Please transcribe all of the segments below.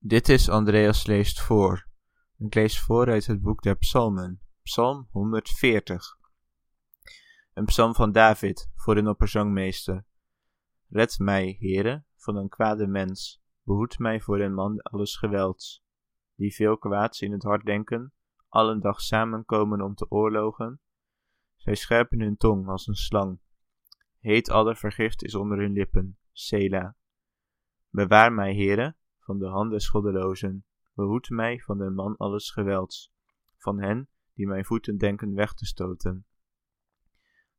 Dit is Andreas leest voor. Ik lees voor uit het boek der Psalmen, Psalm 140. Een psalm van David voor een opperzangmeester. Red mij, Heere, van een kwade mens. Behoed mij voor een man alles gewelds. Die veel kwaads in het hart denken, allen dag samenkomen om te oorlogen. Zij scherpen hun tong als een slang. Heet aller vergift is onder hun lippen, Sela. Bewaar mij, Heere, van de hand des goddelozen. Behoed mij van de man alles gewelds, van hen die mijn voeten denken weg te stoten.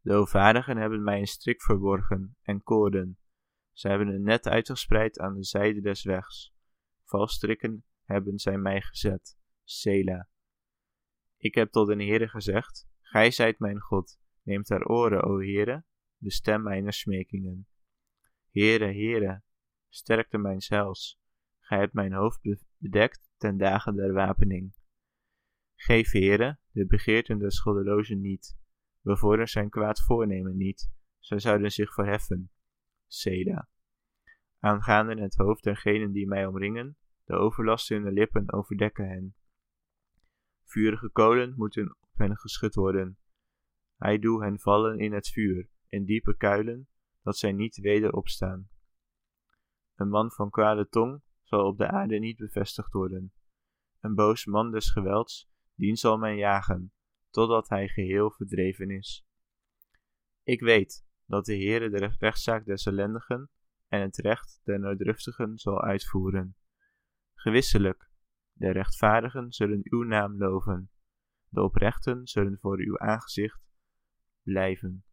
De ovadigen hebben mij een strik verborgen en koorden. Zij hebben een net uitgespreid aan de zijde des wegs. Valstrikken hebben zij mij gezet. Sela. Ik heb tot den Heere gezegd: Gij zijt mijn God. Neemt ter oren, o Heere, de stem mijner smekingen. Heere, Heere, sterkte mijn zels. Gij hebt mijn hoofd bedekt ten dagen der wapening. Geef, Heere, de begeerten des goddelozen niet. Bevorder zijn kwaad voornemen niet. Zij zouden zich verheffen. Seda. Aangaande het hoofd dergenen die mij omringen, de overlast de lippen overdekken hen. Vurige kolen moeten op hen geschud worden. Hij doe hen vallen in het vuur, in diepe kuilen, dat zij niet weder opstaan. Een man van kwade tong zal op de aarde niet bevestigd worden. Een boos man des gewelds, dien zal men jagen, totdat hij geheel verdreven is. Ik weet dat de Heere de rechtszaak des ellendigen en het recht der nooddruftigen zal uitvoeren. Gewisselijk, de rechtvaardigen zullen uw naam loven, de oprechten zullen voor uw aangezicht blijven.